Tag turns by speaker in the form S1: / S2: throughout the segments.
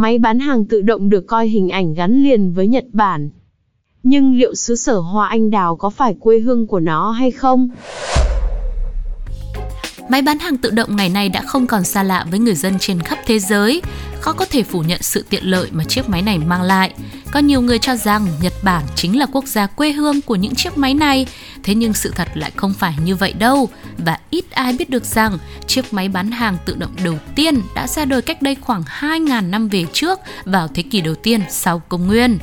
S1: Máy bán hàng tự động được coi hình ảnh gắn liền với Nhật Bản. Nhưng liệu xứ sở hoa anh đào có phải quê hương của nó hay không?
S2: Máy bán hàng tự động ngày nay đã không còn xa lạ với người dân trên khắp thế giới. Khó có thể phủ nhận sự tiện lợi mà chiếc máy này mang lại. Có nhiều người cho rằng Nhật Bản chính là quốc gia quê hương của những chiếc máy này, thế nhưng sự thật lại không phải như vậy đâu. Và ít ai biết được rằng chiếc máy bán hàng tự động đầu tiên đã ra đời cách đây khoảng 2.000 năm về trước vào thế kỷ đầu tiên sau công nguyên.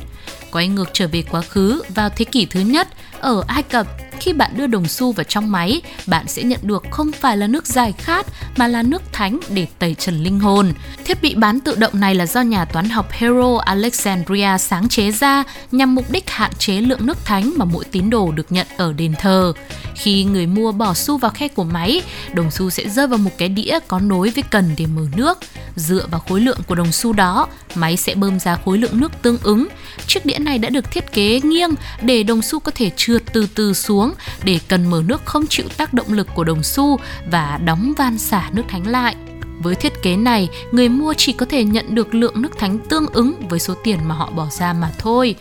S2: Quay ngược trở về quá khứ vào thế kỷ thứ nhất, ở Ai Cập, khi bạn đưa đồng xu vào trong máy, bạn sẽ nhận được không phải là nước giải khát mà là nước thánh để tẩy trần linh hồn. Thiết bị bán tự động này là do nhà toán học Hero Alexandria sáng chế ra nhằm mục đích hạn chế lượng nước thánh mà mỗi tín đồ được nhận ở đền thờ. Khi người mua bỏ xu vào khe của máy, đồng xu sẽ rơi vào một cái đĩa có nối với cần để mở nước. Dựa vào khối lượng của đồng xu đó, máy sẽ bơm ra khối lượng nước tương ứng. Chiếc đĩa này đã được thiết kế nghiêng để đồng xu có thể trượt từ từ xuống để cần mở nước không chịu tác động lực của đồng xu và đóng van xả nước thánh lại. Với thiết kế này, người mua chỉ có thể nhận được lượng nước thánh tương ứng với số tiền mà họ bỏ ra mà thôi.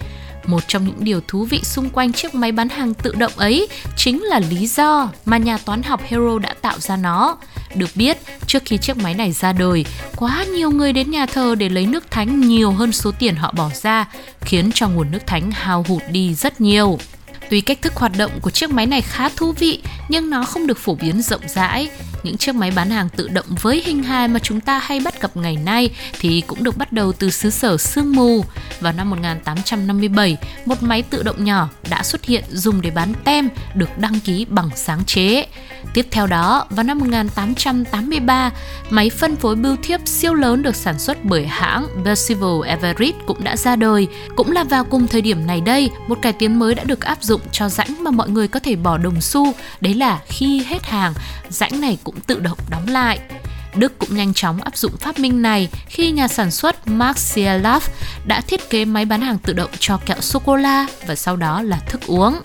S2: Một trong những điều thú vị xung quanh chiếc máy bán hàng tự động ấy chính là lý do mà nhà toán học Hero đã tạo ra nó. Được biết, trước khi chiếc máy này ra đời, quá nhiều người đến nhà thờ để lấy nước thánh nhiều hơn số tiền họ bỏ ra, khiến cho nguồn nước thánh hao hụt đi rất nhiều. Tuy cách thức hoạt động của chiếc máy này khá thú vị, nhưng nó không được phổ biến rộng rãi. Những chiếc máy bán hàng tự động với hình hài mà chúng ta hay bắt gặp ngày nay thì cũng được bắt đầu từ xứ sở sương mù. Vào năm 1857, một máy tự động nhỏ đã xuất hiện dùng để bán tem được đăng ký bằng sáng chế. Tiếp theo đó, vào năm 1883, máy phân phối bưu thiếp siêu lớn được sản xuất bởi hãng Percival Everett cũng đã ra đời. Cũng là vào cùng thời điểm này đây, một cải tiến mới đã được áp dụng cho rãnh mà mọi người có thể bỏ đồng xu, đấy là khi hết hàng, rãnh này cũng tự động đóng lại. Đức cũng nhanh chóng áp dụng phát minh này khi nhà sản xuất Mark Cialaf đã thiết kế máy bán hàng tự động cho kẹo sô-cô-la và sau đó là thức uống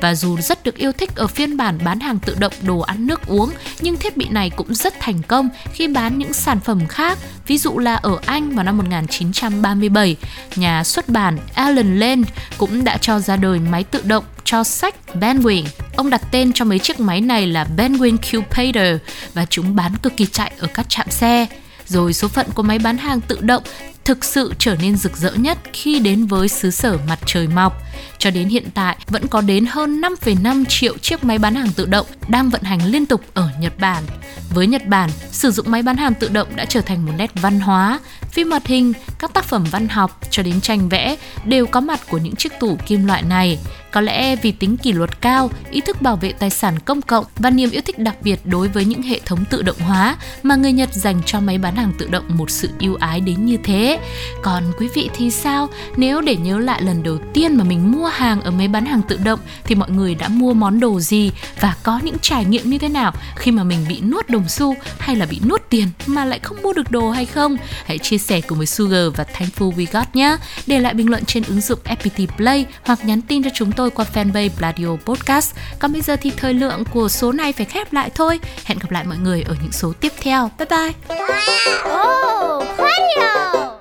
S2: và dù rất được yêu thích ở phiên bản bán hàng tự động đồ ăn nước uống, nhưng thiết bị này cũng rất thành công khi bán những sản phẩm khác, ví dụ là ở Anh vào năm 1937 nhà xuất bản Alan Lane cũng đã cho ra đời máy tự động cho sách Penguin. Ông đặt tên cho mấy chiếc máy này là Benwin Cupator và chúng bán cực kỳ chạy ở các trạm xe. Rồi số phận của máy bán hàng tự động thực sự trở nên rực rỡ nhất khi đến với xứ sở mặt trời mọc. Cho đến hiện tại, vẫn có đến hơn 5,5 triệu chiếc máy bán hàng tự động đang vận hành liên tục ở Nhật Bản. Với Nhật Bản, sử dụng máy bán hàng tự động đã trở thành một nét văn hóa. Phim hoạt hình, các tác phẩm văn học cho đến tranh vẽ đều có mặt của những chiếc tủ kim loại này. Có lẽ vì tính kỷ luật cao, ý thức bảo vệ tài sản công cộng và niềm yêu thích đặc biệt đối với những hệ thống tự động hóa mà người Nhật dành cho máy bán hàng tự động một sự yêu ái đến như thế. Còn quý vị thì sao? Nếu để nhớ lại lần đầu tiên mà mình mua hàng ở máy bán hàng tự động thì mọi người đã mua món đồ gì và có những trải nghiệm như thế nào khi mà mình bị nuốt đồng xu hay là bị nuốt tiền mà lại không mua được đồ hay không? Hãy chia sẻ cùng với Sugar và Thankful We Got nhé. Để lại bình luận trên ứng dụng FPT Play hoặc nhắn tin cho chúng tôi qua fanpage Bladio Podcast. Còn bây giờ thì thời lượng của số này phải khép lại thôi. Hẹn gặp lại mọi người ở những số tiếp theo. Bye bye.
S3: Oh!